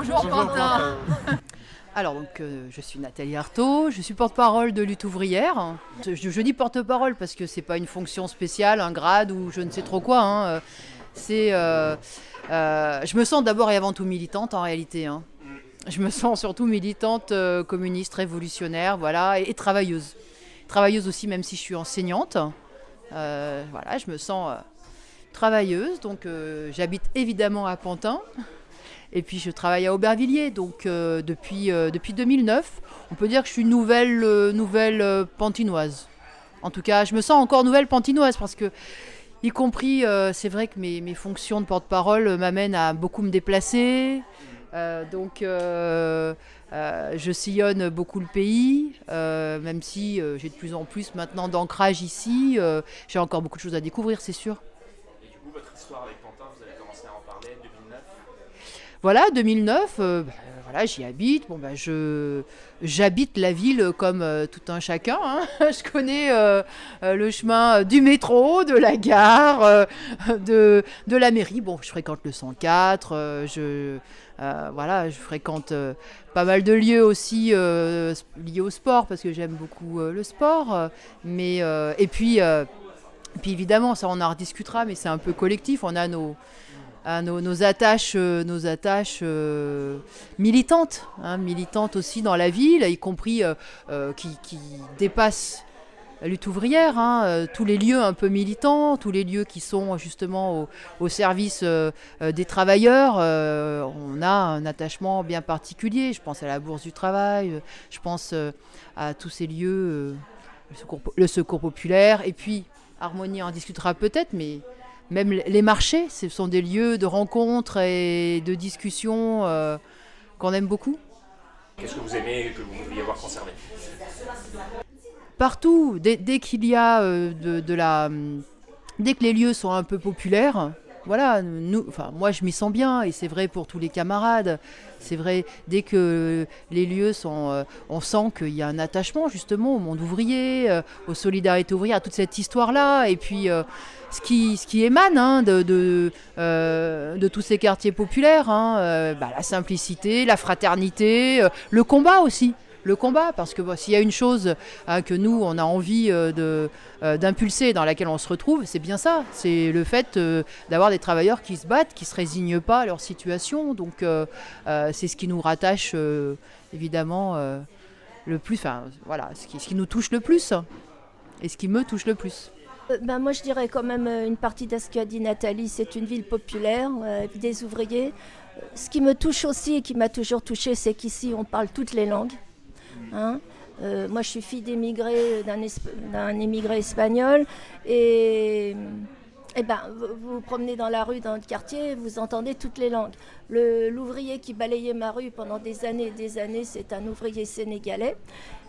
Bonjour, Quentin. Alors, donc, euh, je suis Nathalie Artaud, je suis porte-parole de Lutte ouvrière. Je, je dis porte-parole parce que c'est pas une fonction spéciale, un grade ou je ne sais trop quoi. hein. C'est, euh, euh, je me sens d'abord et avant tout militante en réalité. hein. Je me sens surtout militante communiste, révolutionnaire, voilà, et, et travailleuse. Travailleuse aussi, même si je suis enseignante. Voilà, je me sens travailleuse. Donc, j'habite évidemment à Pantin. Et puis, je travaille à Aubervilliers. Donc, euh, depuis, euh, depuis 2009, on peut dire que je suis nouvelle, euh, nouvelle pantinoise. En tout cas, je me sens encore nouvelle pantinoise parce que, y compris, c'est vrai que mes, mes fonctions de porte-parole m'amènent à beaucoup me déplacer. Donc, je sillonne beaucoup le pays, même si j'ai de plus en plus maintenant d'ancrage ici. j'ai encore beaucoup de choses à découvrir, c'est sûr. Et du coup, votre histoire avec Pantin, vous avez commencé à en parler 2009 Voilà, 2009, euh, bah, voilà, j'y habite. Bon, bah, je, j'habite la ville comme euh, tout un chacun. hein. Je connais euh, euh, le chemin du métro, de la gare, euh, de, la mairie. Bon, je fréquente le 104. euh, je, euh, voilà, je fréquente euh, pas mal de lieux aussi euh, liés au sport parce que j'aime beaucoup euh, le sport. euh, euh, et puis, euh, et puis évidemment, ça on en rediscutera, mais c'est un peu collectif. On a nos à nos, attaches, euh, euh, militantes, hein, militantes aussi dans la ville, y compris euh, qui, dépassent la lutte ouvrière, hein, tous les lieux un peu militants, tous les lieux qui sont justement au, service des travailleurs. on a un attachement bien particulier. Je pense à la Bourse du Travail, je pense à tous ces lieux, le, secours, le secours populaire, et puis Harmonie en discutera peut-être, mais même les marchés, ce sont des lieux de rencontres et de discussions euh, qu'on aime beaucoup. Qu'est-ce que vous aimez et que vous voudriez voir conservé Partout, dès, dès qu'il y a euh, de, de la... Dès que les lieux sont un peu populaires, voilà, moi je m'y sens bien et c'est vrai pour tous les camarades. C'est vrai, dès que les lieux sont. euh, on sent qu'il y a un attachement justement au monde ouvrier, euh, aux solidarités ouvrières, à toute cette histoire-là. Et puis euh, ce, qui, émane hein, de, tous ces quartiers populaires, hein, bah, la simplicité, la fraternité, le combat aussi. Le combat, parce que s'il y a une chose hein, que nous, on a envie euh, euh, d'impulser, dans laquelle on se retrouve, c'est bien ça. C'est le fait euh, d'avoir des travailleurs qui se battent, qui ne se résignent pas à leur situation. Donc, euh, c'est ce qui nous rattache, évidemment, le plus. Enfin, voilà, ce qui, ce qui nous touche le plus. Et ce qui me touche le plus. Ben moi, je dirais quand même une partie de ce qu'a dit Nathalie. C'est une ville populaire, euh, des ouvriers. Ce qui me touche aussi et qui m'a toujours touché, c'est qu'ici, on parle toutes les langues. Hein. Euh, moi, je suis fille d'émigré, d'un esp- d'un émigré espagnol. Et, eh ben, vous vous promenez dans la rue, dans le quartier, vous entendez toutes les langues. Le- L'ouvrier qui balayait ma rue pendant des années et des années, c'est un ouvrier sénégalais.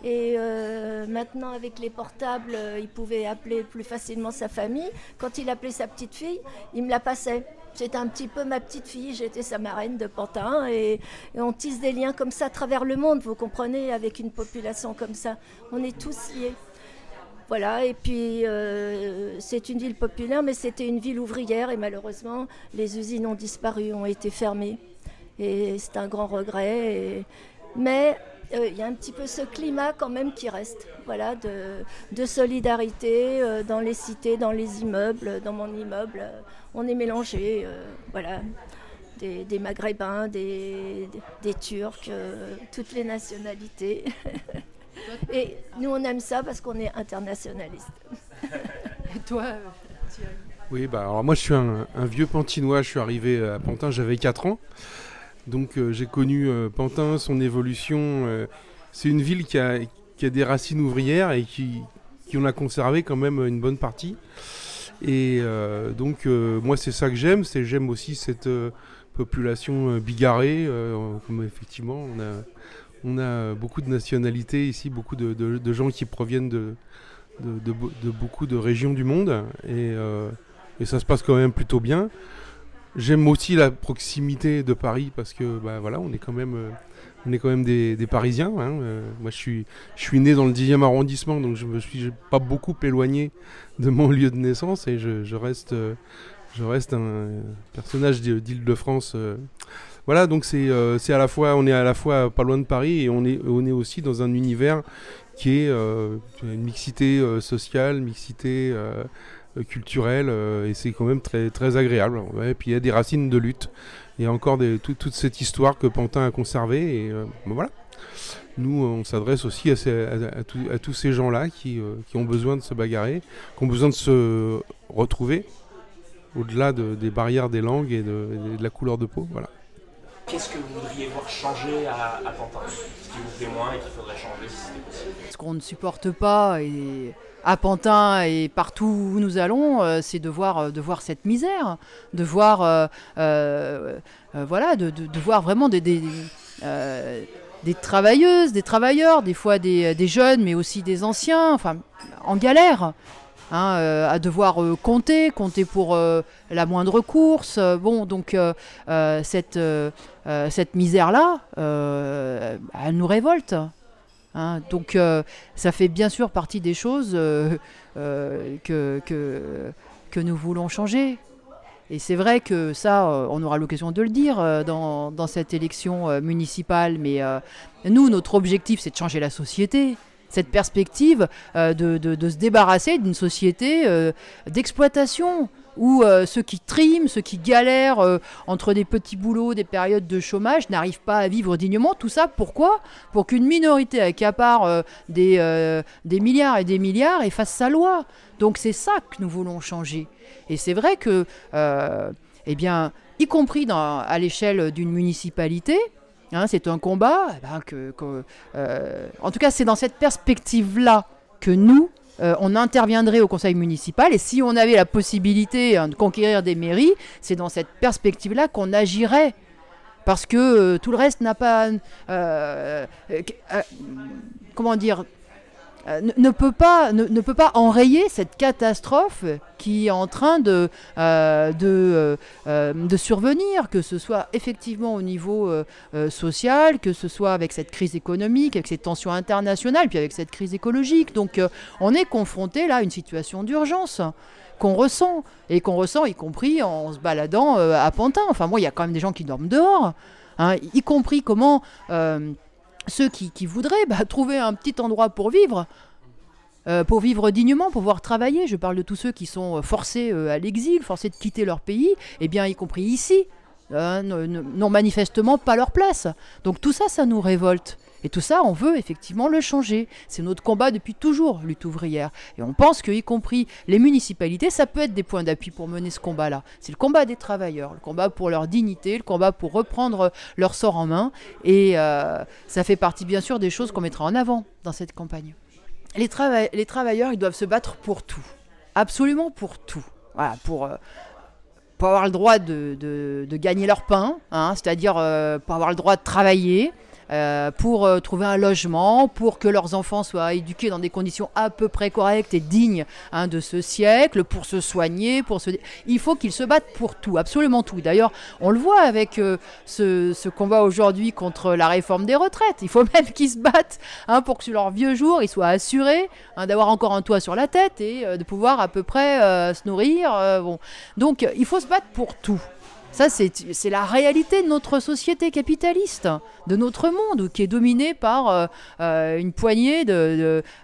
Et euh, maintenant, avec les portables, euh, il pouvait appeler plus facilement sa famille. Quand il appelait sa petite fille, il me la passait. C'était un petit peu ma petite fille, j'étais sa marraine de Pantin. Et, on tisse des liens comme ça à travers le monde, vous comprenez, avec une population comme ça. On est tous liés. Voilà, et puis euh, c'est une ville populaire, mais c'était une ville ouvrière et malheureusement, les usines ont disparu, ont été fermées. Et c'est un grand regret. et- Mais il y a un petit peu ce climat quand même qui reste, voilà, de, de solidarité euh, dans les cités, dans les immeubles, dans mon immeuble. euh, on est mélangés, euh, voilà, des, des Maghrébins, des, des, des Turcs, euh, toutes les nationalités. Et nous, on aime ça parce qu'on est internationaliste. Et toi, euh, Thierry? Oui, bah alors moi je suis un, un vieux pantinois, je suis arrivé à Pantin, j'avais 4 ans. Donc euh, j'ai connu euh, Pantin, son évolution. euh, c'est une ville qui a, qui a des racines ouvrières et qui, qui en a conservé quand même une bonne partie. Et donc moi c'est ça que j'aime, c'est j'aime aussi cette population bigarrée, effectivement on a, on a beaucoup de nationalités ici, beaucoup de, de- de gens qui proviennent de, de, de be- de beaucoup de régions du monde et, et ça se passe quand même plutôt bien. J'aime aussi la proximité de Paris parce que bah, voilà, on est quand même, euh, on est quand même des, Parisiens. hein. Euh, moi, je suis, je suis né dans le 10e arrondissement, donc je me suis pas beaucoup éloigné de mon lieu de naissance et je, reste, euh, je reste un personnage d'Île-de-France. voilà, donc c'est à la fois, on est à la fois pas loin de Paris et on est, on est aussi dans un univers qui est une mixité sociale, mixité culturelle, euh, et c'est quand même très, très agréable. Ouais, et puis il y a des racines de lutte. Il y a encore des, tout- toute cette histoire que Pantin a conservée, et euh, ben voilà. Nous, on s'adresse aussi à, ces- à- à tous- à tous ces gens-là qui, euh, qui ont besoin de se bagarrer, qui ont besoin de se retrouver, au-delà de- des barrières des langues et de, et de la couleur de peau. Voilà. Qu'est-ce que vous voudriez voir changer à, à Pantin? Ce qui vous plaît moins et qu'il faudrait changer si c'était possible Ce qu'on ne supporte pas et à Pantin et partout où nous allons, euh, c'est de voir, euh, de voir cette misère, de voir, euh, voilà, de, de- voir vraiment des, des, travailleuses, des travailleurs, des fois des, des jeunes, mais aussi des anciens, enfin, en galère. hein, à devoir compter, compter pour la moindre course. Bon, donc cette, cette misère-là, elle nous révolte. Hein, donc euh, ça fait bien sûr partie des choses euh, euh, que, que, nous voulons changer. Et c'est vrai que ça, euh, on aura l'occasion de le dire dans, dans cette élection municipale, mais nous, notre objectif, c'est de changer la société. Cette perspective de, de- de se débarrasser d'une société d'exploitation, où euh, ceux qui triment, ceux qui galèrent euh, entre des petits boulots, des périodes de chômage, n'arrivent pas à vivre dignement. Tout ça, pourquoi? Pour qu'une minorité accapare euh, des, euh, des milliards et des milliards et fasse sa loi. Donc c'est ça que nous voulons changer. Et c'est vrai que, eh bien, y compris à l'échelle d'une municipalité, hein, c'est un combat. eh ben, en tout cas, c'est dans cette perspective-là que nous, euh, on interviendrait au conseil municipal. Et si on avait la possibilité hein, de conquérir des mairies, c'est dans cette perspective-là qu'on agirait. Parce que euh, tout le reste n'a pas. euh, comment dire ne, ne peut pas, enrayer cette catastrophe qui est en train de, euh, euh, euh, survenir, que ce soit effectivement au niveau euh, euh, social, que ce soit avec cette crise économique, avec ces tensions internationales, puis avec cette crise écologique. Donc euh, on est confronté là à une situation d'urgence qu'on ressent, et qu'on ressent y compris en se baladant euh, à Pantin. Enfin moi, il y a quand même des gens qui dorment dehors, hein, y compris comment... ceux qui, voudraient bah, trouver un petit endroit pour vivre, euh, pour vivre dignement, pour pouvoir travailler. Je parle de tous ceux qui sont euh, forcés euh, à l'exil, forcés de quitter leur pays, et bien y compris ici, euh, n- n- n'ont manifestement pas leur place. Donc tout ça, ça nous révolte. Et tout ça, on veut effectivement le changer. C'est notre combat depuis toujours, lutte ouvrière. Et on pense que, y compris les municipalités, ça peut être des points d'appui pour mener ce combat-là. C'est le combat des travailleurs, le combat pour leur dignité, le combat pour reprendre leur sort en main. Et euh, ça fait partie, bien sûr, des choses qu'on mettra en avant dans cette campagne. Les, trava- les travailleurs, ils doivent se battre pour tout. Absolument pour tout. Voilà, pour. euh, avoir le droit de, de- de gagner leur pain, hein, c'est-à-dire euh, pour avoir le droit de travailler, euh, pour euh, trouver un logement, pour que leurs enfants soient éduqués dans des conditions à peu près correctes et dignes hein, de ce siècle, pour se soigner, pour se... Il faut qu'ils se battent pour tout, absolument tout. D'ailleurs, on le voit avec euh, ce, combat aujourd'hui contre la réforme des retraites. Il faut même qu'ils se battent hein, pour que sur leurs vieux jours, ils soient assurés hein, d'avoir encore un toit sur la tête et de pouvoir à peu près se nourrir. bon. Donc, il faut se battre pour tout. Ça, c'est la réalité de notre société capitaliste, de notre monde, qui est dominé par euh, euh, une poignée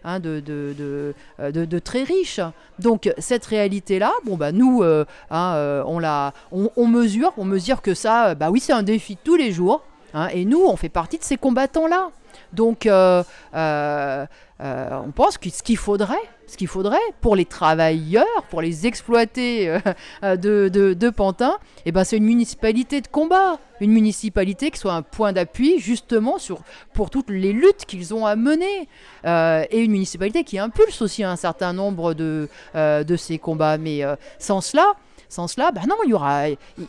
hein, euh, de- très riches. Donc, cette réalité-là, bon, bah, nous, hein, on, la, on, mesure, on mesure que ça, bah oui, c'est un défi de tous les jours. hein, et nous, on fait partie de ces combattants-là. Donc, on pense ce qu'il faudrait, ce qu'il faudrait pour les travailleurs, pour les exploités euh, euh, de, Pantin, eh ben, c'est une municipalité de combat, une municipalité qui soit un point d'appui justement pour toutes les luttes qu'ils ont à mener, Euh, et une municipalité qui impulse aussi un certain nombre de, ces combats. Mais sans cela, sans cela, bah non, il y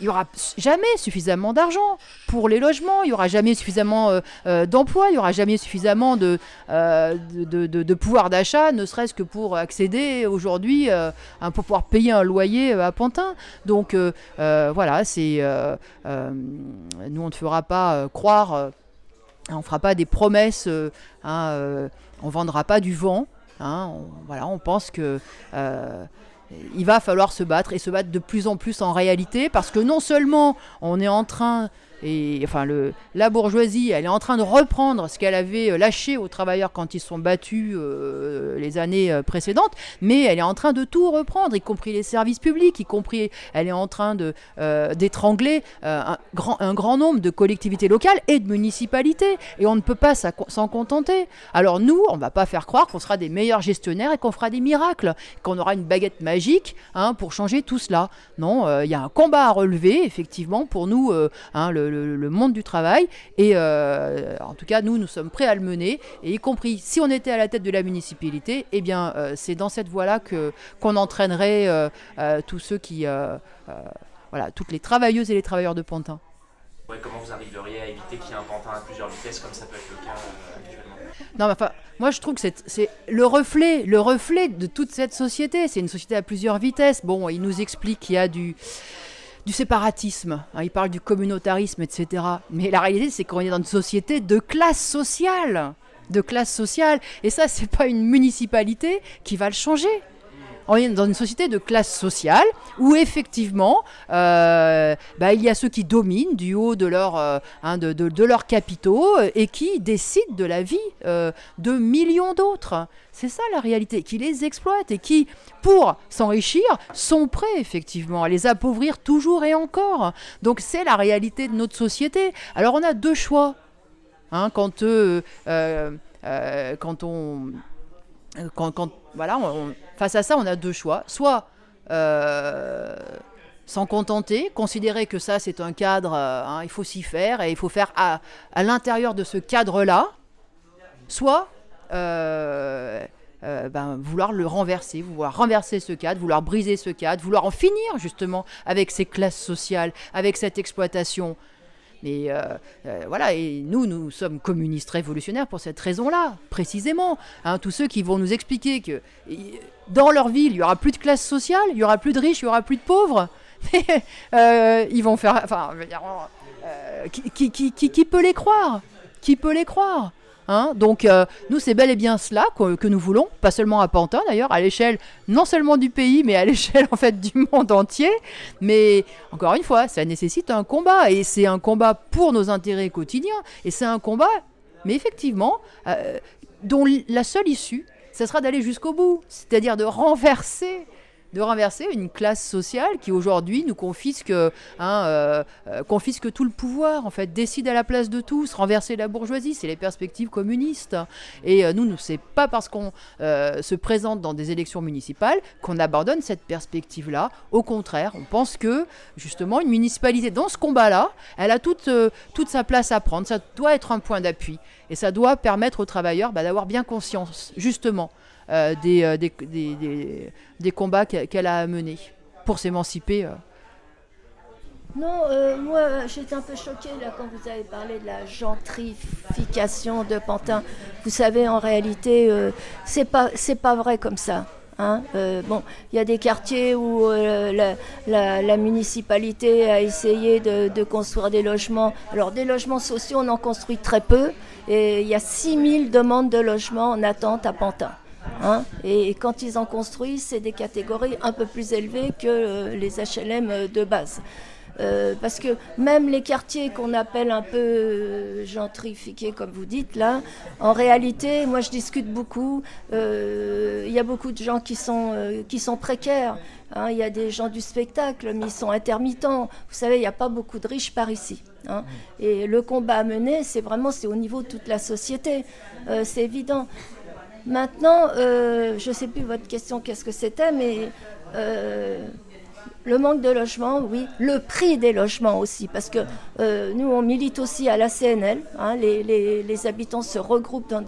aura, jamais suffisamment d'argent pour les logements, il y aura jamais suffisamment euh, euh, d'emplois, il y aura jamais suffisamment de, euh, de, pouvoir d'achat, ne serait-ce que pour accéder aujourd'hui, pour pouvoir payer un loyer à Pantin. Donc voilà, c'est, nous on ne fera pas croire, on fera pas des promesses, hein, on vendra pas du vent. hein, voilà, on pense que il va falloir se battre et se battre de plus en plus en réalité parce que non seulement on est en train et enfin la bourgeoisie, elle est en train de reprendre ce qu'elle avait euh, lâché aux travailleurs quand ils sont battus euh, les années euh, précédentes, mais elle est en train de tout reprendre, y compris les services publics, y compris elle est en train d'étrangler un, grand, nombre de collectivités locales et de municipalités, et on ne peut pas s'en contenter. Alors nous, on va pas faire croire qu'on sera des meilleurs gestionnaires et qu'on fera des miracles, qu'on aura une baguette magique hein, pour changer tout cela. Non, il y a un combat à relever, effectivement, pour nous, hein, le le, monde du travail. Et euh, en tout cas, nous, nous sommes prêts à le mener. Et y compris si on était à la tête de la municipalité, eh bien, euh, c'est dans cette voie-là que qu'on entraînerait euh, tous ceux qui, voilà, toutes les travailleuses et les travailleurs de Pantin. comment vous arriveriez à éviter qu'il y ait un Pantin à plusieurs vitesses, comme ça peut être le cas actuellement non, enfin, moi je trouve que c'est le reflet, le reflet de toute cette société. C'est une société à plusieurs vitesses. Bon, il nous explique qu'il y a du, du séparatisme, hein, il parle du communautarisme, etc. Mais la réalité, c'est qu'on est dans une société de classe sociale, de classe sociale, et ça, c'est pas une municipalité qui va le changer on est dans une société de classe sociale où effectivement euh, bah, il y a ceux qui dominent du haut de, leur, euh, hein, de, de, leurs capitaux euh, et qui décident de la vie de millions d'autres. C'est ça la réalité, qui les exploitent et qui, pour s'enrichir, sont prêts effectivement à les appauvrir toujours et encore. Donc c'est la réalité de notre société. Alors on a deux choix. Hein, quand, quand on quand, face à ça, on a deux choix. Soit euh, s'en contenter, considérer que ça c'est un cadre, euh, hein, il faut s'y faire et il faut faire à, à l'intérieur de ce cadre-là, soit euh, ben, vouloir le renverser, vouloir renverser ce cadre, vouloir briser ce cadre, vouloir en finir justement avec ces classes sociales, avec cette exploitation. Mais euh, euh, voilà, et nous, nous sommes communistes révolutionnaires pour cette raison-là, précisément. Hein, tous ceux qui vont nous expliquer que dans leur ville, il y aura plus de classe sociale, il y aura plus de riches, il y aura plus de pauvres. euh, ils vont faire. Enfin, qui peut les croire? Qui peut les croire? Hein. Donc euh, nous, c'est bel et bien cela que, nous voulons, pas seulement à Pantin d'ailleurs, à l'échelle non seulement du pays, mais à l'échelle en fait du monde entier. Mais encore une fois, ça nécessite un combat et c'est un combat pour nos intérêts quotidiens et c'est un combat, mais effectivement, euh, dont la seule issue, ce sera d'aller jusqu'au bout, c'est-à-dire de renverser de renverser une classe sociale qui aujourd'hui nous confisque, hein, euh, euh, confisque tout le pouvoir, en fait, décide à la place de tous, renverser la bourgeoisie, c'est les perspectives communistes. Et euh, nous, nous c'est pas parce qu'on se présente dans des élections municipales qu'on abandonne cette perspective-là. Au contraire, on pense que justement une municipalité dans ce combat-là, elle a toute, toute sa place à prendre. Ça doit être un point d'appui et ça doit permettre aux travailleurs bah, d'avoir bien conscience, justement, euh, euh, des, combats qu'elle a menés pour s'émanciper. Euh. Non, moi j'étais un peu choquée quand vous avez parlé de la gentrification de Pantin. Vous savez, en réalité, c'est pas vrai comme ça. Hein. bon, il y a des quartiers où la, la, municipalité a essayé de, de, construire des logements. Alors des logements sociaux, on en construit très peu. Et il y a 6000 demandes de logements en attente à Pantin. Hein. et quand ils en construisent, c'est des catégories un peu plus élevées que euh, les HLM de base. Euh, parce que même les quartiers qu'on appelle un peu euh, gentrifiés, comme vous dites là, en réalité, moi je discute beaucoup. Il y a beaucoup de gens qui sont, qui sont précaires. Hein. Il y a des gens du spectacle, mais ils sont intermittents. Vous savez, il n'y a pas beaucoup de riches par ici. Hein. Et le combat à mener, c'est vraiment au niveau de toute la société. c'est évident. Maintenant, euh, je ne sais plus votre question, qu'est-ce que c'était, mais euh, le manque de logement, oui. Le prix des logements aussi, parce que euh, nous, on milite aussi à la CNL. Hein, les, habitants se regroupent dans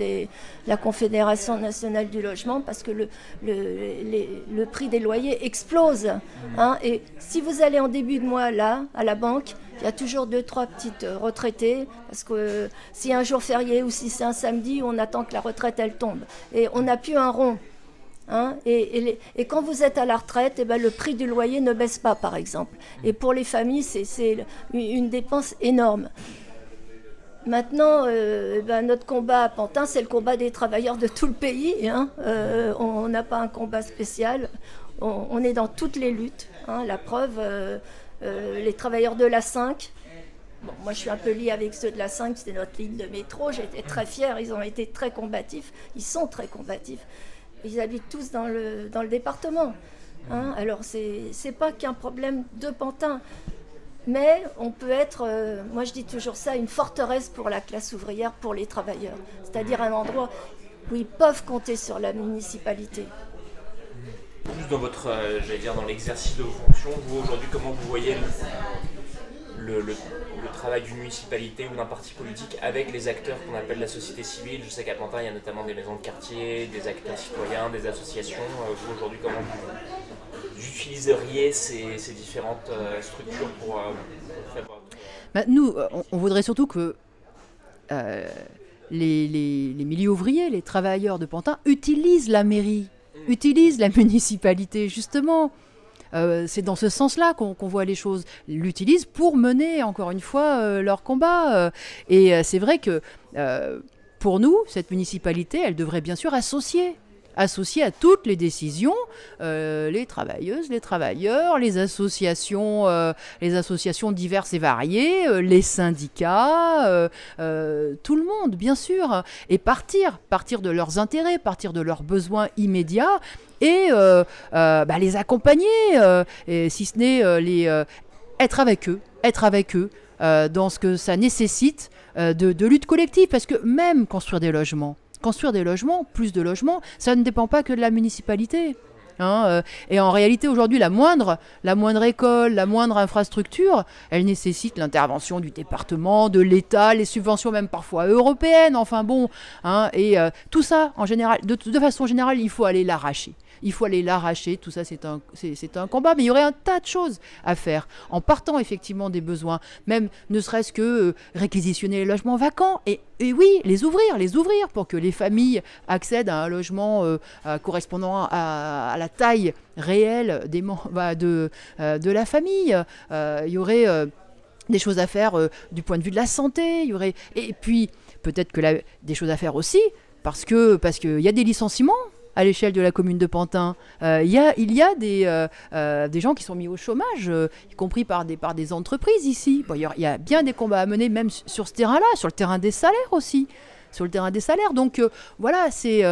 la Confédération nationale du logement parce que le, le, prix des loyers explose. Hein. et si vous allez en début de mois, là, à la banque, il y a toujours deux, trois petites euh, retraitées, parce que euh, si un jour férié ou si c'est un samedi, on attend que la retraite, elle tombe. Et on n'a plus un rond. Hein, et, quand vous êtes à la retraite, et eh ben, le prix du loyer ne baisse pas, par exemple. Et pour les familles, c'est une dépense énorme. Maintenant, euh, eh ben, notre combat à Pantin, c'est le combat des travailleurs de tout le pays. Hein. on n'a pas un combat spécial. On, est dans toutes les luttes. Hein. La preuve, euh, les travailleurs de la 5, Bon, moi, je suis un peu liée avec ceux de la 5, c'était notre ligne de métro. J'étais très fière. Ils ont été très combatifs. Ils sont très combatifs. Ils habitent tous dans le, dans le département. Hein. Alors, c'est n'est pas qu'un problème de Pantin. Mais on peut être, euh, moi je dis toujours ça, une forteresse pour la classe ouvrière, pour les travailleurs. C'est-à-dire un endroit où ils peuvent compter sur la municipalité. Plus dans votre, euh, j'allais dire, dans l'exercice de vos fonctions, vous aujourd'hui, comment vous voyez le, le, travail d'une municipalité ou d'un parti politique avec les acteurs qu'on appelle la société civile Je sais qu'à Pantin, il y a notamment des maisons de quartier, des acteurs citoyens, des associations. Euh, vous aujourd'hui, comment vous utiliseriez ces, ces différentes euh, structures pour, faire bah, Nous, on, voudrait surtout que les, les, les milieux ouvriers, les travailleurs de Pantin utilisent la mairie utilise la municipalité, justement. Euh, c'est dans ce sens-là qu'on voit les choses. L'utilisent pour mener, encore une fois, euh, leur combat. Euh. et c'est vrai que pour nous, cette municipalité, elle devrait bien sûr associer associés à toutes les décisions, euh, les travailleuses, les travailleurs, les associations, euh, les associations diverses et variées, euh, les syndicats, tout le monde, bien sûr, et partir, partir de leurs intérêts, partir de leurs besoins immédiats et bah, les accompagner, et si ce n'est les être avec eux, être avec eux dans ce que ça nécessite de, de lutte collective, parce que même construire des logements, construire des logements, plus de logements, ça ne dépend pas que de la municipalité. Hein, euh, et en réalité, aujourd'hui, la moindre, la moindre école, la moindre infrastructure, elle nécessite l'intervention du département, de l'État, les subventions même parfois européennes. Enfin bon, hein, et euh, tout ça, en général, de façon générale, il faut aller l'arracher il faut aller l'arracher, tout ça c'est un, c'est, un combat, mais il y aurait un tas de choses à faire en partant effectivement des besoins, même ne serait-ce que euh, réquisitionner les logements vacants et, oui, les ouvrir, les ouvrir pour que les familles accèdent à un logement euh, correspondant à, la taille réelle des, bah, de, euh, de la famille. il y aurait des choses à faire du point de vue de la santé, il y aurait et puis peut-être que des choses à faire aussi parce que parce qu'il y a des licenciements à l'échelle de la commune de Pantin. Euh, y a, il y a des, euh, euh, des gens qui sont mis au chômage, y compris par des, par des entreprises ici. Il y, a bien des combats à mener, même sur ce terrain-là, sur le terrain des salaires aussi. Sur le terrain des salaires. Donc voilà, c'est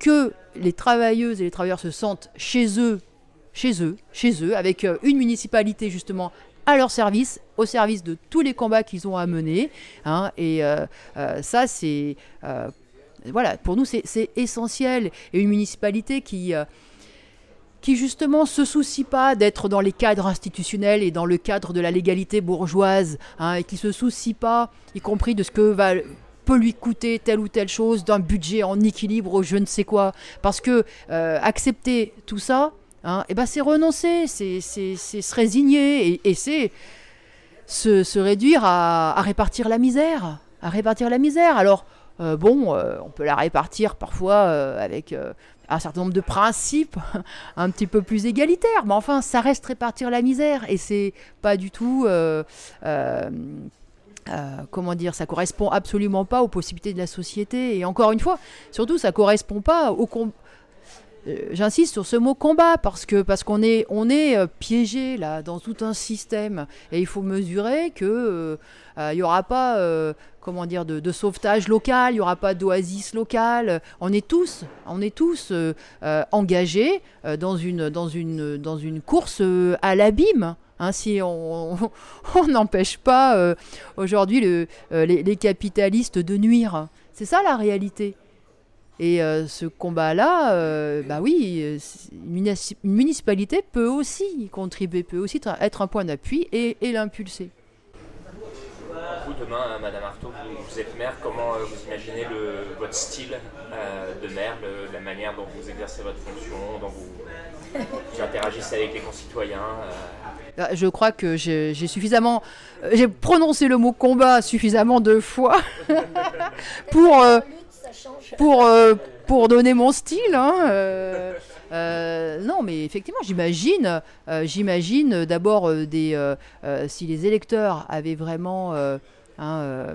que les travailleuses et les travailleurs se sentent chez eux, chez eux, chez eux, avec une municipalité justement à leur service, au service de tous les combats qu'ils ont à mener. Hein, et ça, c'est voilà, pour nous, c'est essentiel. Et une municipalité qui, euh, qui justement se soucie pas d'être dans les cadres institutionnels et dans le cadre de la légalité bourgeoise, hein, et qui se soucie pas, y compris de ce que va peut lui coûter telle ou telle chose, d'un budget en équilibre ou je ne sais quoi. Parce que euh, accepter tout ça, hein, eh ben c'est renoncer, c'est se résigner, et, c'est se, réduire à, à répartir la misère. À répartir la misère. Alors, euh, bon, euh, on peut la répartir parfois euh, avec un certain nombre de principes un petit peu plus égalitaires, mais enfin, ça reste répartir la misère et c'est pas du tout. comment dire, ça correspond absolument pas aux possibilités de la société. Et encore une fois, surtout, ça correspond pas au, J'insiste sur ce mot combat parce que parce qu'on est on est piégé là dans tout un système et il faut mesurer que il n'y aura pas comment dire, de, sauvetage local, il n'y aura pas d'oasis locale. On est tous, on est tous euh, euh, engagés euh, dans, une, dans, une, dans une course à l'abîme. Hein, si on n'empêche pas aujourd'hui le, les, capitalistes de nuire. C'est ça la réalité. Et ce combat-là, bah oui, une municipalité peut aussi y contribuer, peut aussi être un point d'appui et l'impulser vous, demain, Madame Artaud, vous, êtes maire, comment euh, vous imaginez le, votre style euh, de maire, la manière dont vous exercez votre fonction, dont vous, interagissez avec les concitoyens euh? ah, Je crois que j'ai suffisamment, j'ai prononcé le mot combat suffisamment de fois pour, pour, pour donner mon style. Hein, non, mais effectivement, j'imagine, j'imagine d'abord des, si les électeurs avaient vraiment hein, euh,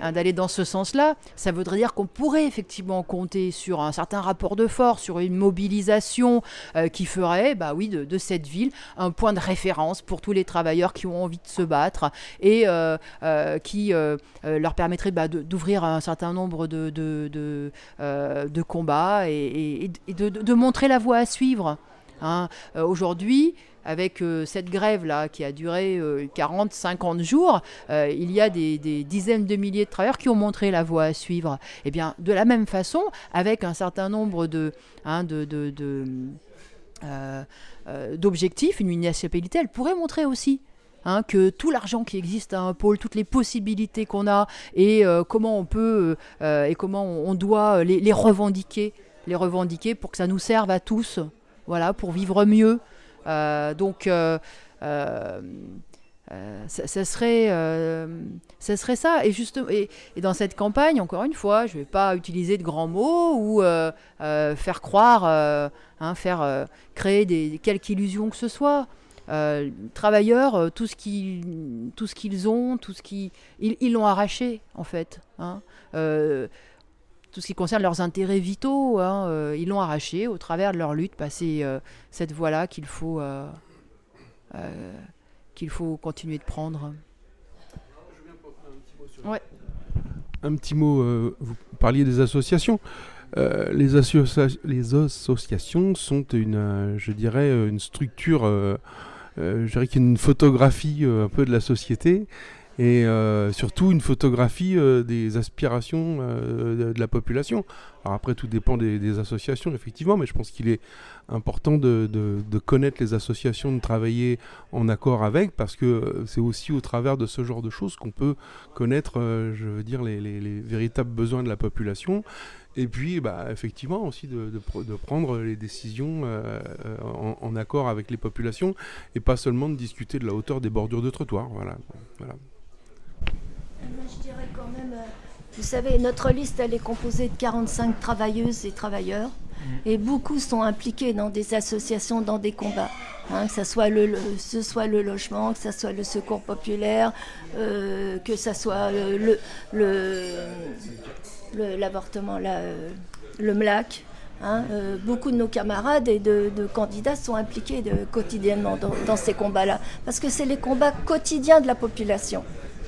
hein, d'aller dans ce sens-là, ça voudrait dire qu'on pourrait effectivement compter sur un certain rapport de force, sur une mobilisation euh, qui ferait, bah oui, de, cette ville un point de référence pour tous les travailleurs qui ont envie de se battre et euh, qui leur permettrait bah, d'ouvrir un certain nombre de, de, combats et, de, montrer la voie à suivre. Hein. Aujourd'hui, avec euh, cette grève-là qui a duré 40, euh, 50 jours, euh, il y a des, dizaines de milliers de travailleurs qui ont montré la voie à suivre. Eh bien, de la même façon, avec un certain nombre de, hein, d'objectifs, une municipalité, elle pourrait montrer aussi hein, que tout l'argent qui existe à un pôle, toutes les possibilités qu'on a et comment on peut et comment on, doit les, les, revendiquer, les revendiquer pour que ça nous serve à tous, voilà, pour vivre mieux, donc, euh, euh, ça, serait, ça serait ça. Et, juste, et, dans cette campagne, encore une fois, je ne vais pas utiliser de grands mots ou faire croire, hein, faire créer des, quelques illusions que ce soit. travailleurs, tout ce qu'ils, tout ont, tout ce qui, ils l'ont arraché en fait. Hein. Tout ce qui concerne leurs intérêts vitaux, hein, ils l'ont arraché au travers de leur lutte. Bah, c'est cette voie-là qu'il faut, euh, euh, faut continuer de prendre. Un petit mot, euh, vous parliez des associations. les, associations sont une, je dirais, une structure, je dirais qu'il une photographie un peu de la société et euh, surtout une photographie euh, des aspirations euh, de, la population. Alors après, tout dépend des, associations, effectivement, mais je pense qu'il est important de, connaître les associations, de travailler en accord avec, parce que c'est aussi au travers de ce genre de choses qu'on peut connaître, je veux dire, les, véritables besoins de la population. Et puis, bah, effectivement, aussi de, prendre les décisions en, accord avec les populations et pas seulement de discuter de la hauteur des bordures de trottoir. Voilà. Je dirais quand même, euh, vous savez, notre liste, elle est composée de 45 travailleuses et travailleurs. Mm. Et beaucoup sont impliqués dans des associations, dans des combats. Hein, que, ça soit le, ce soit le logement, que ce soit le secours populaire, euh, que ce soit le, l'avortement, euh, le MLAC. Hein, beaucoup de nos camarades et de, candidats sont impliqués quotidiennement dans ces combats-là. Parce que c'est les combats quotidiens de la population.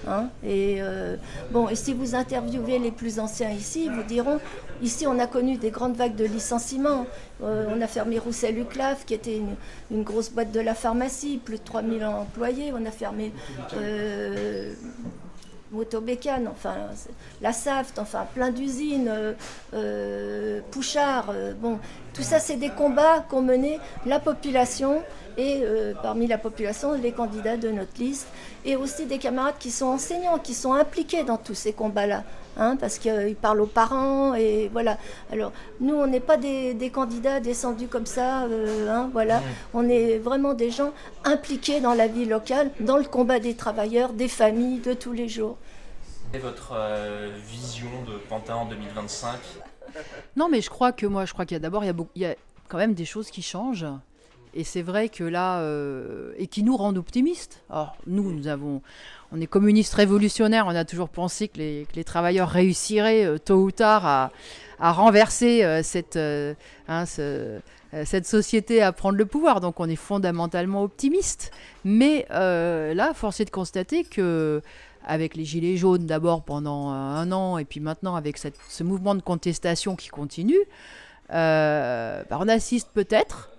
Hein. et euh, bon, et si vous interviewez les plus anciens ici, ils vous diront ici on a connu des grandes vagues de licenciements. Euh, on a fermé Roussel Uclaf, qui était une, grosse boîte de la pharmacie, plus de 3000 employés. On a fermé euh, Motobécane, enfin la SAFT, enfin plein d'usines, Pouchard. bon, tout ça, c'est des combats qu'ont menés la population et parmi la population, les candidats de notre liste et aussi des camarades qui sont enseignants, qui sont impliqués dans tous ces combats-là, hein, parce qu'ils parlent aux parents et voilà. Alors nous, on n'est pas des, candidats descendus comme ça, euh, hein, voilà. On est vraiment des gens impliqués dans la vie locale, dans le combat des travailleurs, des familles, de tous les jours. Quelle est votre euh, vision de Pantin en 2025 Non, mais je crois que moi, je crois qu'il y a d'abord, il, il y a quand même des choses qui changent. Et c'est vrai que là, euh, et qui nous rendent optimistes. Alors, nous, nous avons, on est communistes révolutionnaires, on a toujours pensé que les, travailleurs réussiraient euh, tôt ou tard à, renverser euh, cette, hein, cette société à prendre le pouvoir. Donc, on est fondamentalement optimistes. Mais là, force est de constater que avec les Gilets jaunes d'abord pendant un an, et puis maintenant avec ce mouvement de contestation qui continue, bah, on assiste peut-être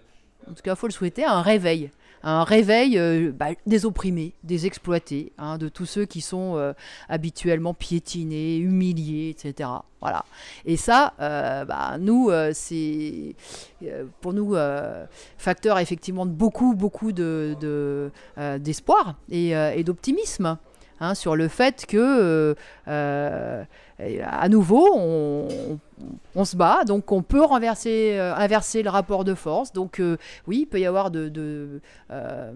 en tout cas, il faut le souhaiter, un réveil. Un réveil euh, bah, des opprimés, des exploités, hein, de tous ceux qui sont euh, habituellement piétinés, humiliés, etc. Voilà. Et ça, euh, bah, nous, c'est pour nous facteur effectivement de beaucoup, beaucoup de, d'espoir et, d'optimisme. Hein, sur le fait que à nouveau, on, se bat, donc on peut renverser, euh, inverser le rapport de force. Donc euh, oui, il peut y avoir de... Euh,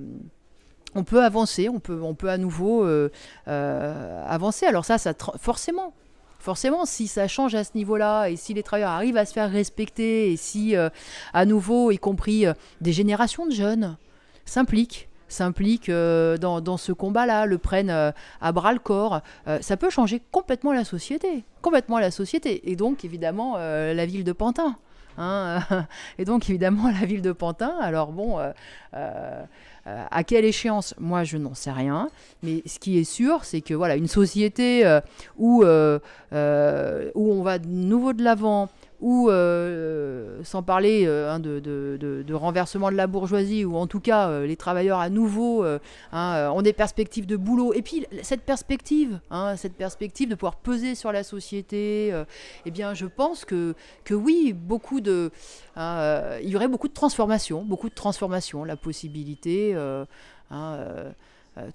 on peut avancer, on peut, on peut à nouveau avancer. Alors ça, ça forcément, forcément, si ça change à ce niveau-là, et si les travailleurs arrivent à se faire respecter, et si à nouveau, y compris des générations de jeunes, s'impliquent, s'impliquent dans, dans, ce combat-là, le prennent à bras le corps, ça peut changer complètement la société, complètement la société, et donc évidemment la ville de Pantin. Hein, et donc évidemment la ville de Pantin, alors bon, euh, à quelle échéance? Moi, je n'en sais rien. Mais ce qui est sûr, c'est que voilà, une société euh, où, euh, où on va de nouveau de l'avant, ou euh, sans parler euh, hein, de, renversement de la bourgeoisie, ou en tout cas euh, les travailleurs à nouveau hein, ont des perspectives de boulot. Et puis cette perspective, hein, cette perspective de pouvoir peser sur la société, eh bien je pense que, que oui, beaucoup de, il y aurait beaucoup de transformations, beaucoup de transformations, la possibilité.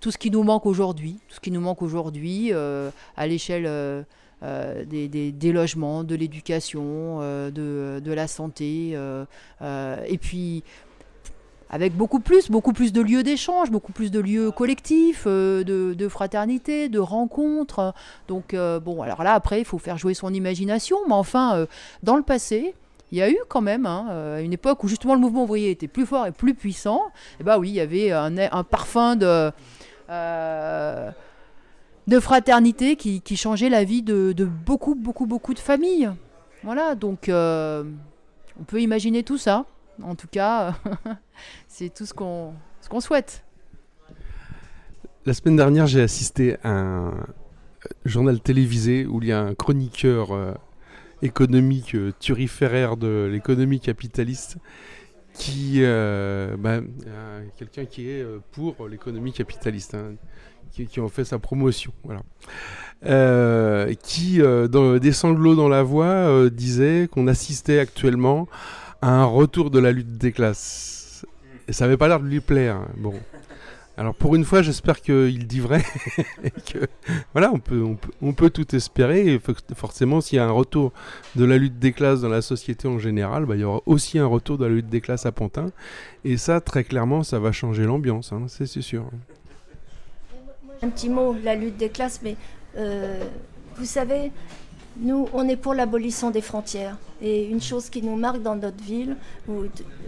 tout ce qui nous manque aujourd'hui, tout ce qui nous manque aujourd'hui à l'échelle des, logements, de l'éducation, euh, de, la santé, euh, et puis avec beaucoup plus, beaucoup plus de lieux d'échange, beaucoup plus de lieux collectifs, de, fraternité, de rencontres. Donc bon, alors là après, il faut faire jouer son imagination, mais enfin, dans le passé, il y a eu quand même hein, une époque où justement le mouvement ouvrier était plus fort et plus puissant. Et bah oui, il y avait un parfum de de fraternité qui, changeait la vie de, beaucoup, beaucoup, beaucoup de familles. Voilà, donc euh, on peut imaginer tout ça. En tout cas, c'est tout ce qu'on ce qu'on souhaite. La semaine dernière, j'ai assisté à un journal télévisé où il y a un chroniqueur euh, économique euh, turiféraire de l'économie capitaliste qui, bah, quelqu'un qui est pour l'économie capitaliste. Hein qui, ont fait sa promotion. Voilà. Euh, qui, euh, dans des sanglots dans la voix, euh, disait qu'on assistait actuellement à un retour de la lutte des classes. Et ça n'avait pas l'air de lui plaire. Hein. Bon. Alors pour une fois, j'espère qu'il dit vrai. voilà, on peut, on peut, tout espérer. Forcément, s'il y a un retour de la lutte des classes dans la société en général, bah, il y aura aussi un retour de la lutte des classes à Pantin. Et ça, très clairement, ça va changer l'ambiance, hein, c'est sûr. Un petit mot, la lutte des classes, mais euh, vous savez, nous, on est pour l'abolition des frontières. Et une chose qui nous marque dans notre ville,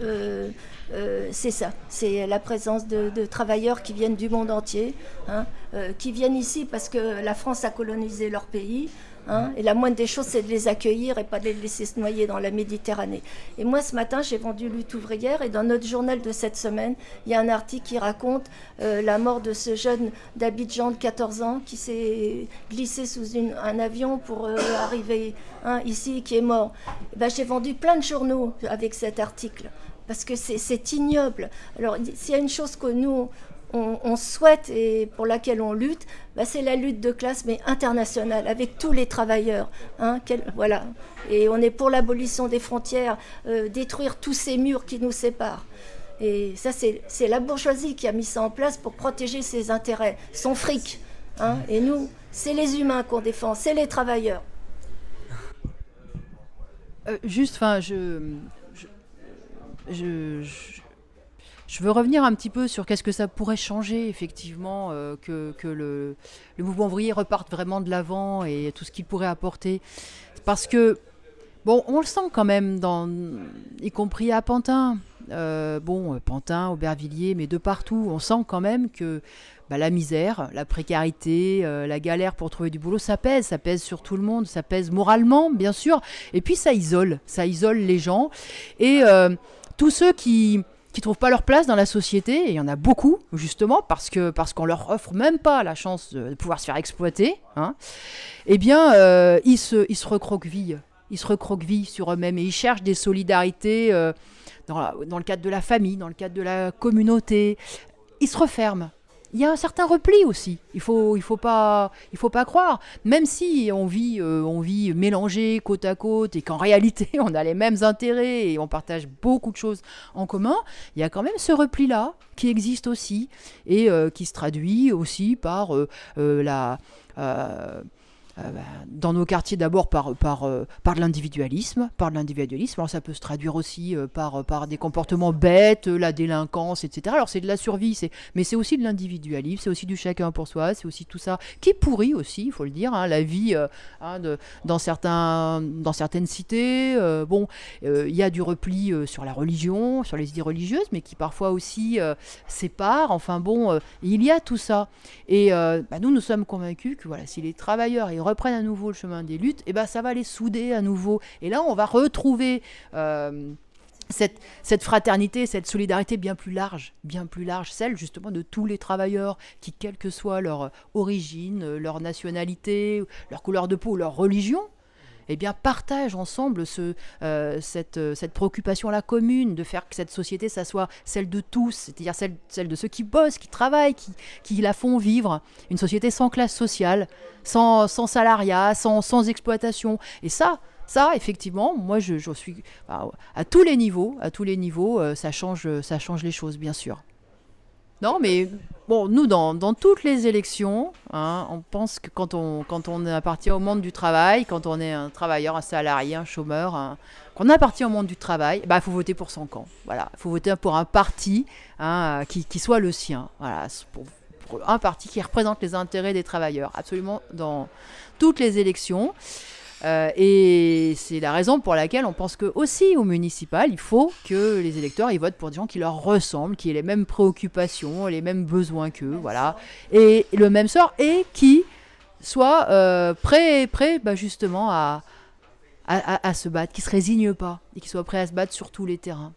euh, euh, c'est ça, c'est la présence de, travailleurs qui viennent du monde entier, hein, qui viennent ici parce que la France a colonisé leur pays, Hein, et la moindre des choses, c'est de les accueillir et pas de les laisser se noyer dans la Méditerranée. Et moi, ce matin, j'ai vendu Lutte ouvrière et dans notre journal de cette semaine, il y a un article qui raconte euh, la mort de ce jeune d'Abidjan de 14 ans qui s'est glissé sous un avion pour euh, arriver hein, ici, qui est mort. ben, j'ai vendu plein de journaux avec cet article parce que c'est ignoble. Alors, s'il y a une chose que nous, on, souhaite et pour laquelle on lutte, bah, c'est la lutte de classe, mais internationale, avec tous les travailleurs. Hein, voilà. Et on est pour l'abolition des frontières, euh, détruire tous ces murs qui nous séparent. Et ça, c'est la bourgeoisie qui a mis ça en place pour protéger ses intérêts, son fric. Hein. Et nous, c'est les humains qu'on défend, c'est les travailleurs. Euh, juste, enfin, je, je, veux revenir un petit peu sur qu'est-ce que ça pourrait changer, effectivement, euh, que, le, mouvement ouvrier reparte vraiment de l'avant et tout ce qu'il pourrait apporter. Parce que, bon, on le sent quand même, dans, y compris à Pantin. Euh, bon, Pantin, Aubervilliers, mais de partout, on sent quand même que bah, la misère, la précarité, euh, la galère pour trouver du boulot, ça pèse, ça pèse sur tout le monde, ça pèse moralement, bien sûr, et puis ça isole, ça isole les gens. Et tous ceux qui, qui trouvent pas leur place dans la société, et il y en a beaucoup, justement, parce que parce qu'on leur offre même pas la chance de, pouvoir se faire exploiter, hein, eh bien, euh, ils, se, ils se recroquevillent. Ils se recroquevillent sur eux-mêmes et ils cherchent des solidarités euh, dans, dans le cadre de la famille, dans le cadre de la communauté. Ils se referment il y a un certain repli aussi. Il faut, il faut pas, faut pas croire. Même si on vit, euh, on vit mélangé côte à côte et qu'en réalité on a les mêmes intérêts et on partage beaucoup de choses en commun, il y a quand même ce repli là qui existe aussi et euh, qui se traduit aussi par euh, la euh, bah, dans nos quartiers d'abord par, par, euh, par de l'individualisme, par de l'individualisme. Alors ça peut se traduire aussi euh, par, par des comportements bêtes, la délinquance, etc. Alors c'est de la survie, c'est, mais c'est aussi de l'individualisme, c'est aussi du chacun pour soi, c'est aussi tout ça qui pourrit aussi, il faut le dire, hein, la vie hein, dans, certains, dans certaines cités. bon, il y a du repli sur la religion, sur les idées religieuses, mais qui parfois aussi séparent. Enfin bon, il y a tout ça. Et bah, nous, nous sommes convaincus que voilà, si les travailleurs et reprennent à nouveau le chemin des luttes, et eh ben ça va les souder à nouveau. Et là, on va retrouver euh, cette, cette, fraternité, cette solidarité bien plus large, bien plus large, celle justement de tous les travailleurs qui, quelle que soit leur origine, leur nationalité, leur couleur de peau, leur religion, eh bien, partagent ensemble euh, cette, euh, cette préoccupation-là commune de faire que cette société, soit celle de tous, c'est-à-dire celle, celle, de ceux qui bossent, qui travaillent, qui, qui, la font vivre. Une société sans classe sociale, sans, sans salariat, sans, sans, exploitation. Et ça, ça, effectivement, moi, je, je suis bah, à tous les niveaux, à tous les niveaux, euh, ça change, ça change les choses, bien sûr. Non, mais bon, nous, dans, dans toutes les élections, hein, on pense que quand on, quand on appartient au monde du travail, quand on est un travailleur, un salarié, un chômeur, un, quand on appartient au monde du travail, il bah, faut voter pour son camp. Voilà, il faut voter pour un parti hein, qui, qui, soit le sien. Voilà, pour un parti qui représente les intérêts des travailleurs, absolument dans toutes les élections. Euh, et c'est la raison pour laquelle on pense que aussi au municipal, il faut que les électeurs ils votent pour des gens qui leur ressemblent, qui aient les mêmes préoccupations, les mêmes besoins qu'eux, voilà, et le même sort, et qui soient euh, prêts, prêts bah, justement à, à, à, se battre, qui se résignent pas, et qui soient prêts à se battre sur tous les terrains.